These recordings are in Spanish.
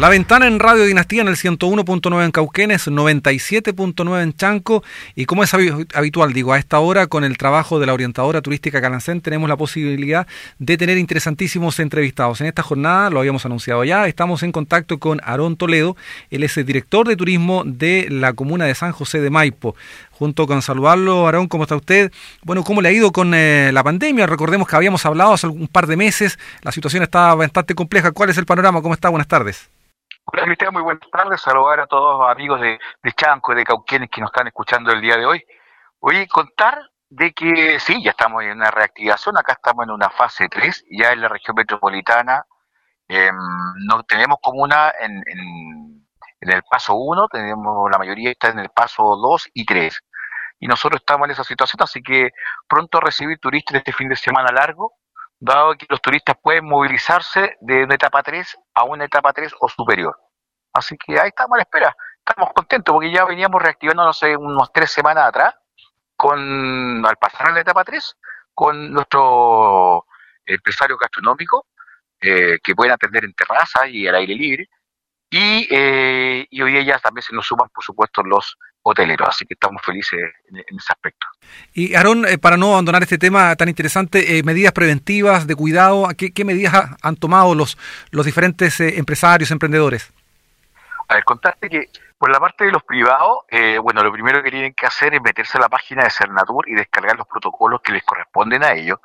La ventana en Radio Dinastía en el 101.9 en Cauquenes, 97.9 en Chanco y como es habitual, digo, a esta hora con el trabajo de la orientadora turística Calancén tenemos la posibilidad de tener interesantísimos entrevistados. En esta jornada, lo habíamos anunciado ya, estamos en contacto con Aarón Toledo, él es el director de turismo de la comuna de San José de Maipo. Junto con saludarlo, Aarón, ¿cómo está usted? Bueno, ¿cómo le ha ido con eh, la pandemia? Recordemos que habíamos hablado hace un par de meses, la situación está bastante compleja. ¿Cuál es el panorama? ¿Cómo está? Buenas tardes. Hola muy buenas tardes. Saludar a todos los amigos de, Chanco y de Cauquienes que nos están escuchando el día de hoy. Voy a contar de que sí, ya estamos en una reactivación, acá estamos en una fase 3, ya en la región metropolitana em, no tenemos comuna en, en, en el paso 1, tenemos la mayoría está en el paso 2 y 3. Y nosotros estamos en esa situación, así que pronto recibir turistas este fin de semana largo, dado que los turistas pueden movilizarse de una etapa 3 a una etapa 3 o superior. Así que ahí estamos a la espera. Estamos contentos porque ya veníamos reactivando, no sé, unos tres semanas atrás, con al pasar a la etapa 3, con nuestro empresario gastronómico, eh, que pueden atender en terraza y al aire libre. Y, eh, y hoy día también se nos suman, por supuesto, los hoteleros, así que estamos felices en, ese aspecto. Y Aarón, eh, para no abandonar este tema tan interesante, eh, medidas preventivas de cuidado, ¿qué, qué medidas han tomado los, los diferentes empresarios, emprendedores? A ver, contarte que por la parte de los privados, eh, bueno, lo primero que tienen que hacer es meterse a la página de Cernatur y descargar los protocolos que les corresponden a ellos.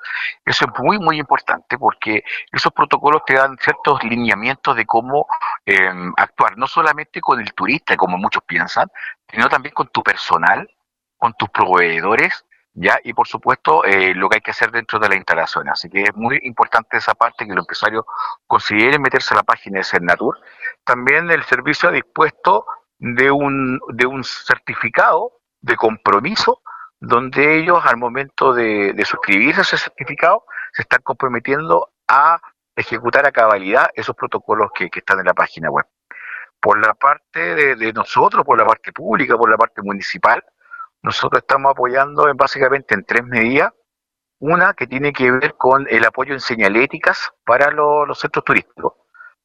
Eso es muy, muy importante porque esos protocolos te dan ciertos lineamientos de cómo em, actuar, no solamente con el turista, como muchos piensan, sino también con tu personal, con tus proveedores, ¿ya? Y por supuesto, eh, lo que hay que hacer dentro de la instalación. Así que es muy importante esa parte que los empresarios consideren meterse a la página de Cernatur. También el servicio ha dispuesto de un, de un certificado de compromiso donde ellos al momento de, suscribirse a ese certificado se están comprometiendo a ejecutar a cabalidad esos protocolos que, están en la página web. Por la parte de, de, nosotros, por la parte pública, por la parte municipal, nosotros estamos apoyando en, básicamente en tres medidas. Una que tiene que ver con el apoyo en señaléticas para los, centros turísticos.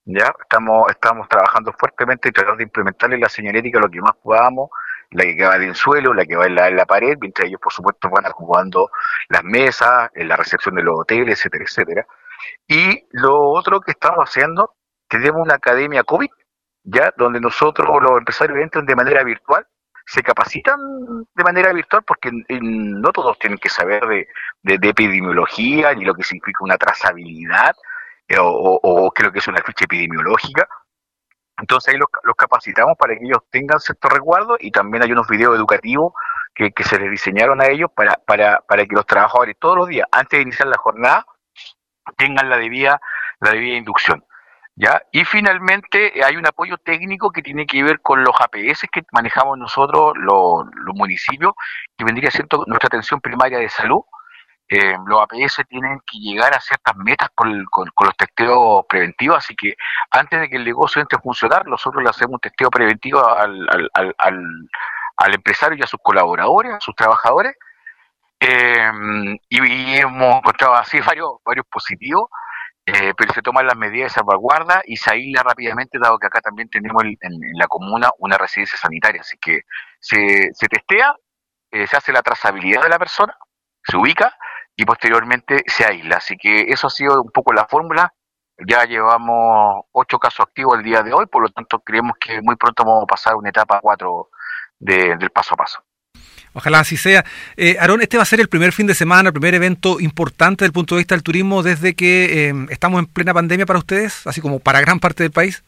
Ya estamos, estamos trabajando fuertemente y tratando de implementarle la señalética lo que más podamos, la que va en suelo, la que va en la, en la pared, mientras ellos por supuesto van jugando las mesas, en la recepción de los hoteles, etcétera, etcétera. Y lo otro que estamos haciendo, tenemos una academia COVID, ya donde nosotros los empresarios entran de manera virtual se capacitan de manera virtual porque no todos tienen que saber de, de, epidemiología ni lo que significa una trazabilidad eh, o, o, lo que es una ficha epidemiológica. Entonces ahí los, los, capacitamos para que ellos tengan cierto resguardo y también hay unos videos educativos que, que se les diseñaron a ellos para, para, para que los trabajadores todos los días, antes de iniciar la jornada, tengan la debida, la debida inducción. ¿Ya? Y finalmente eh, hay un apoyo técnico que tiene que ver con los APS que manejamos nosotros, los, municipios, que vendría siendo nuestra atención primaria de salud. Eh, los APS tienen que llegar a ciertas metas con, con, los testeos preventivos, así que antes de que el negocio entre a funcionar, nosotros le hacemos un testeo preventivo al, al, al, empresario y a sus colaboradores, a sus trabajadores, eh, y, hemos encontrado así varios, varios positivos eh, pero se toman las medidas de salvaguarda y se aísla rápidamente, dado que acá también tenemos en, la comuna una residencia sanitaria. Así que se, se testea, eh, se hace la trazabilidad de la persona, se ubica y posteriormente se aísla. Así que eso ha sido un poco la fórmula. Ya llevamos ocho casos activos el día de hoy, por lo tanto creemos que muy pronto vamos a pasar a una etapa cuatro del paso a paso. Ojalá así sea. Eh, Aarón, este va a ser el primer fin de semana, el primer evento importante desde el punto de vista del turismo desde que eh, estamos en plena pandemia para ustedes, así como para gran parte del país.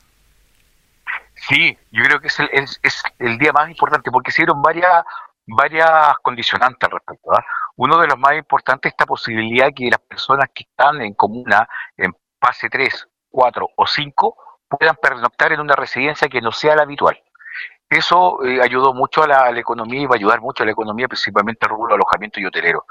Sí, yo creo que es el, es, el día más importante porque se dieron varias, varias condicionantes al respecto. ¿ah? Uno de los más importantes es esta posibilidad que las personas que están en comuna, en fase 3, 4 o 5, puedan pernoctar en una residencia que no sea la habitual. Eso eh, ayudó mucho a la, economía y va a ayudar mucho a la economía, principalmente al rubro alojamiento y hotelero.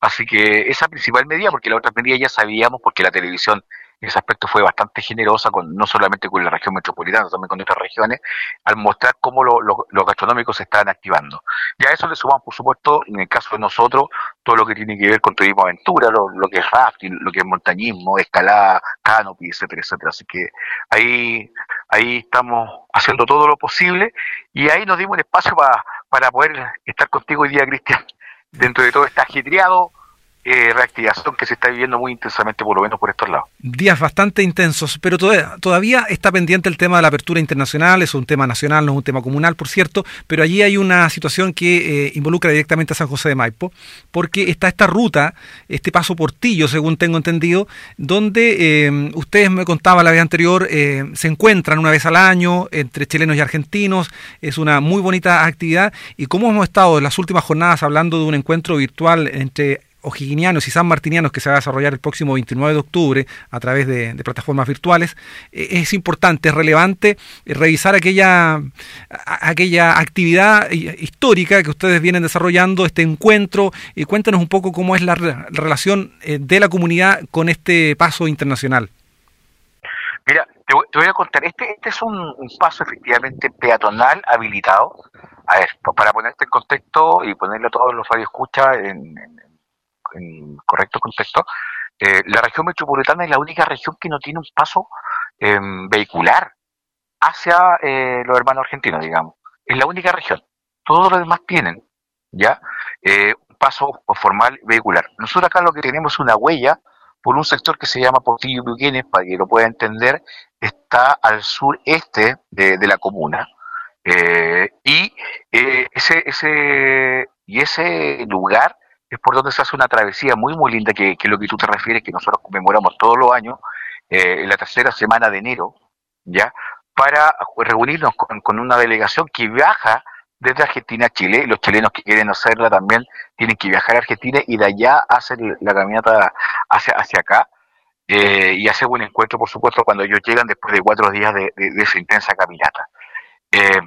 Así que esa principal medida, porque la otra medida ya sabíamos, porque la televisión en ese aspecto fue bastante generosa, con no solamente con la región metropolitana, también con otras regiones, al mostrar cómo los gastronómicos se estaban activando. Y a eso le sumamos, por supuesto, en el caso de nosotros, todo lo que tiene que ver con turismo aventura, lo, que es rafting, lo que es montañismo, escalada, canopy, etcétera, etcétera. Así que ahí, ahí estamos haciendo todo lo posible y ahí nos dimos el espacio para, para poder estar contigo hoy día, Cristian, dentro de todo este ajetreado eh, reactivación que se está viviendo muy intensamente, por lo menos por estos lados. Días bastante intensos, pero todavía, está pendiente el tema de la apertura internacional, es un tema nacional, no es un tema comunal, por cierto, pero allí hay una situación que eh, involucra directamente a San José de Maipo, porque está esta ruta, este paso portillo, según tengo entendido, donde eh, ustedes me contaban la vez anterior, se encuentran una vez al año entre chilenos y argentinos, es una muy bonita actividad, y como hemos estado en las últimas jornadas hablando de un encuentro virtual entre ojiguinianos y sanmartinianos que se va a desarrollar el próximo 29 de octubre a través de, plataformas virtuales, eh, es importante, es relevante eh, revisar aquella, aquella actividad histórica que ustedes vienen desarrollando, este encuentro, y cuéntanos un poco cómo es la, relación eh, de la comunidad con este paso internacional. Mira, te voy, a contar, este, este es un, paso efectivamente peatonal habilitado. A ver, para ponerte en contexto y ponerle a todos los radioescuchas en, en, en correcto contexto, eh, la región metropolitana es la única región que no tiene un paso em, vehicular hacia eh, los hermanos argentinos, digamos. Es la única región. Todos los demás tienen, ¿ya? Eh, un paso formal vehicular. Nosotros acá lo que tenemos es una huella por un sector que se llama Portillo Buquenes, para que lo pueda entender, está al sureste de, de la comuna. y ese, ese, y ese lugar es por donde se hace una travesía muy, muy linda, que, que es lo que tú te refieres, que nosotros conmemoramos todos los años, eh, en la tercera semana de enero, ¿ya? Para reunirnos con, una delegación que viaja desde Argentina a Chile, los chilenos que quieren hacerla también tienen que viajar a Argentina y de allá hacer la caminata hacia, hacia acá. Eh, y hacer buen encuentro, por supuesto, cuando ellos llegan después de cuatro días de, esa intensa caminata. Eh,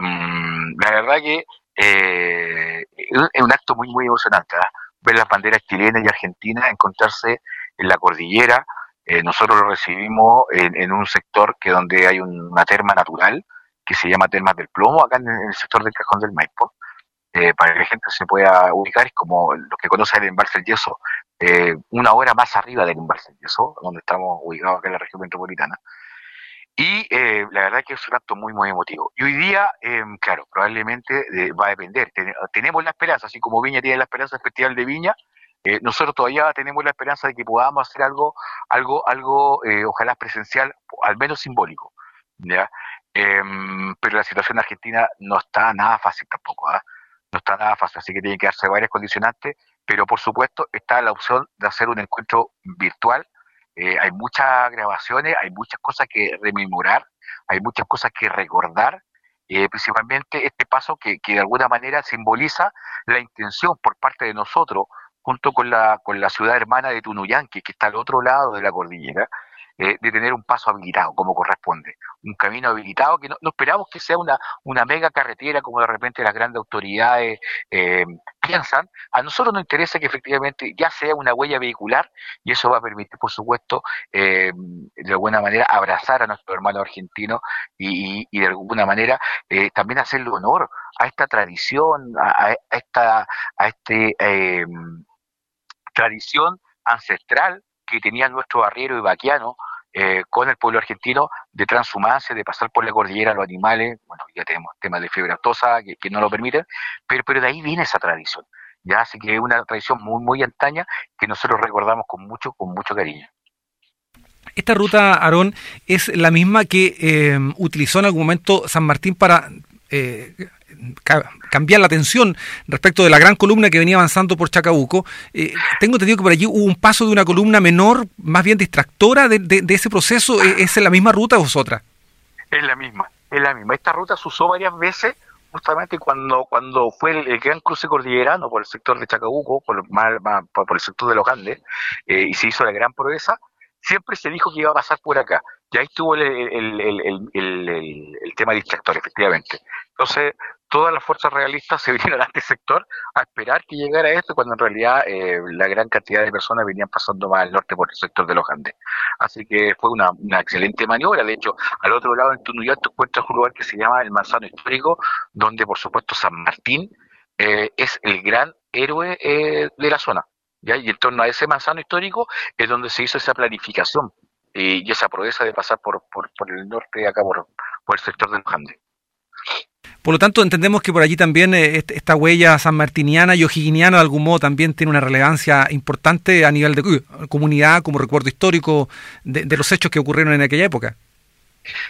la verdad que es un acto muy, muy emocionante. Ver las banderas chilenas y argentinas encontrarse en la cordillera. Eh, nosotros lo recibimos en, un sector que donde hay una terma natural que se llama Termas del Plomo, acá en el sector del Cajón del Maipo, eh, para que la gente se pueda ubicar, es como los que conocen el embalse Yeso, eh, una hora más arriba del embalse Yeso, donde estamos ubicados acá en la región metropolitana. Y eh, la verdad que es un acto muy, muy emotivo. Y hoy día, eh, claro, probablemente eh, va a depender. tenemos la esperanza, así como Viña tiene la esperanza del Festival de Viña, nosotros todavía tenemos la esperanza de que podamos hacer algo, algo, algo ojalá presencial, al menos simbólico. ¿ya? Em, pero la situación en Argentina no está nada fácil tampoco. ¿ah? No está nada fácil, así que tiene que darse varias condicionantes, pero por supuesto está la opción de hacer un encuentro virtual eh, hay muchas grabaciones, hay muchas cosas que rememorar, hay muchas cosas que recordar, eh, principalmente este paso que, de alguna manera simboliza la intención por parte de nosotros, junto con la, con la ciudad hermana de Tunuyanqui, que está al otro lado de la cordillera, eh, de tener un paso habilitado como corresponde, un camino habilitado que no, esperamos que sea una, una mega carretera como de repente las grandes autoridades piensan. A nosotros nos interesa que efectivamente ya sea una huella vehicular y eso va a permitir, por supuesto, eh, de alguna manera abrazar a nuestro hermano argentino y, de alguna manera también hacerle honor a esta tradición, a, esta a este tradición ancestral que tenía nuestro arriero ibaquiano eh, con el pueblo argentino de transhumancia, de pasar por la cordillera a los animales, bueno, ya tenemos temas de fiebre aftosa que, no lo permiten, pero, pero de ahí viene esa tradición, ya así que es una tradición muy, muy antaña que nosotros recordamos con mucho, con mucho cariño. Esta ruta, Aarón, es la misma que eh, utilizó en algún momento San Martín para eh, cambiar la atención respecto de la gran columna que venía avanzando por Chacabuco. Eh, tengo entendido que por allí hubo un paso de una columna menor, más bien distractora de, ese proceso. ¿E-, ¿Es la misma ruta o es? Es la misma, es la misma. Esta ruta se usó varias veces justamente cuando cuando fue el, gran cruce cordillerano por el sector de Chacabuco, por, por el sector de los Andes, eh, y se hizo la gran proeza, siempre se dijo que iba a pasar por acá. Y ahí estuvo el, el, el tema distractor, efectivamente. Entonces, todas las fuerzas realistas se vinieron a este sector a esperar que llegara esto, cuando en realidad eh, la gran cantidad de personas venían pasando más al norte por el sector de los Andes. Así que fue una, excelente maniobra. De hecho, al otro lado en Tunuyán te encuentras un lugar que se llama el Manzano Histórico, donde por supuesto San Martín eh, es el gran héroe eh, de la zona. ¿ya? Y en torno a ese manzano histórico es donde se hizo esa planificación y esa proeza de pasar por, por, el norte acá por, por el sector de los Andes. Por lo tanto, entendemos que por allí también eh, esta huella sanmartiniana y o'higginiana de algún modo también tiene una relevancia importante a nivel de uh, comunidad, como recuerdo histórico de, los hechos que ocurrieron en aquella época.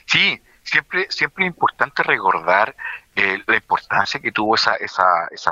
Sí, siempre, siempre es importante recordar eh, la importancia que tuvo esa, esa, esa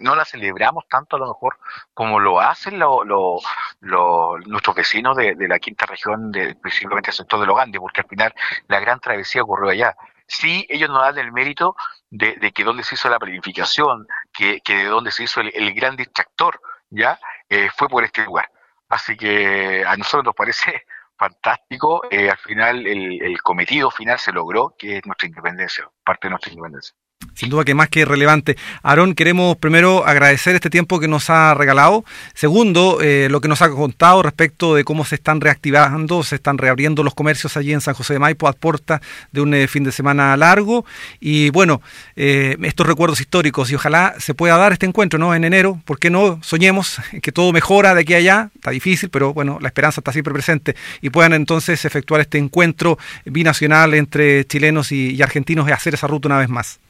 no la celebramos tanto a lo mejor como lo hacen nuestros vecinos de, la quinta región, de, principalmente el sector de los Andes, porque al final la gran travesía ocurrió allá sí ellos nos dan el mérito de, que donde se hizo la planificación, que, de donde se hizo el, gran distractor, ¿ya? Eh, fue por este lugar. Así que a nosotros nos parece fantástico. Eh, al final, el, el cometido final se logró, que es nuestra independencia, parte de nuestra independencia. Sin duda que más que relevante. Aarón, queremos primero agradecer este tiempo que nos ha regalado. Segundo, eh, lo que nos ha contado respecto de cómo se están reactivando, se están reabriendo los comercios allí en San José de Maipo a puerta de un eh, fin de semana largo. Y bueno, eh, estos recuerdos históricos y ojalá se pueda dar este encuentro ¿no? en enero. ¿Por qué no? Soñemos que todo mejora de aquí a allá. Está difícil, pero bueno, la esperanza está siempre presente. Y puedan entonces efectuar este encuentro binacional entre chilenos y, y argentinos y hacer esa ruta una vez más.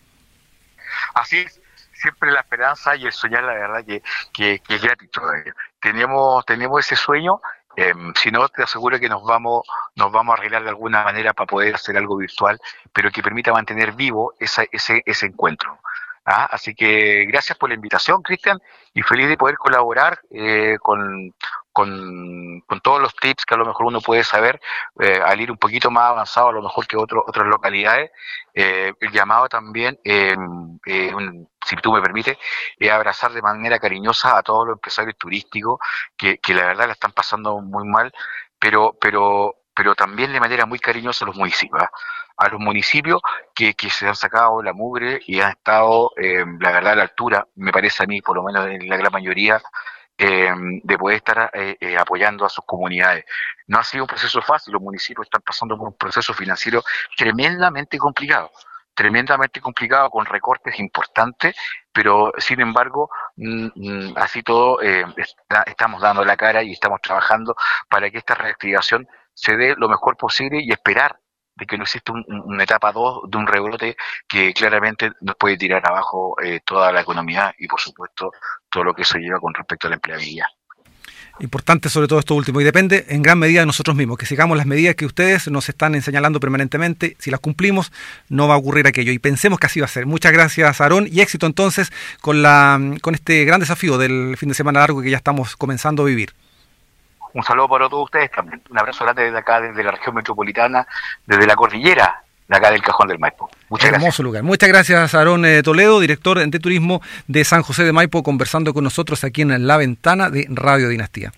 Así es, siempre la esperanza y el soñar, la verdad, que, que, es gratis todavía. Tenemos, tenemos ese sueño, em, si no, te aseguro que nos vamos, nos vamos a arreglar de alguna manera para poder hacer algo virtual, pero que permita mantener vivo ese, ese encuentro. ¿ah? Así que gracias por la invitación, Cristian, y feliz de poder colaborar eh, con, con, todos los tips que a lo mejor uno puede saber eh, al ir un poquito más avanzado a lo mejor que otro, otras localidades. Eh, el llamado también, si tú me permites, es abrazar de manera cariñosa a todos los empresarios turísticos que, que la verdad la están pasando muy mal, pero, pero, pero también de manera muy cariñosa a los municipios. ¿ah? a los municipios que, que se han sacado la mugre y han estado, eh, la verdad, a la altura, me parece a mí, por lo menos en la gran mayoría, eh, de poder estar eh, apoyando a sus comunidades. No ha sido un proceso fácil, los municipios están pasando por un proceso financiero tremendamente complicado tremendamente complicado con recortes importantes, pero sin embargo, mm, mm, así todo, estamos dando la cara y estamos trabajando para que esta reactivación se dé lo mejor posible y esperar de que no existe una etapa 2 de un rebrote que claramente nos puede tirar abajo eh, toda la economía y por supuesto todo lo que eso lleva con respecto a la empleabilidad. Importante sobre todo esto último y depende en gran medida de nosotros mismos, que sigamos las medidas que ustedes nos están señalando permanentemente, si las cumplimos no va a ocurrir aquello y pensemos que así va a ser. Muchas gracias Aarón y éxito entonces con, la, con este gran desafío del fin de semana largo que ya estamos comenzando a vivir. Un saludo para todos ustedes también. Un abrazo grande desde acá, desde la región metropolitana, desde la cordillera, de acá del Cajón del Maipo. Muchas Hermoso lugar. Muchas gracias, Aarón eh, Toledo, director de turismo de San José de Maipo, conversando con nosotros aquí en La Ventana de Radio Dinastía.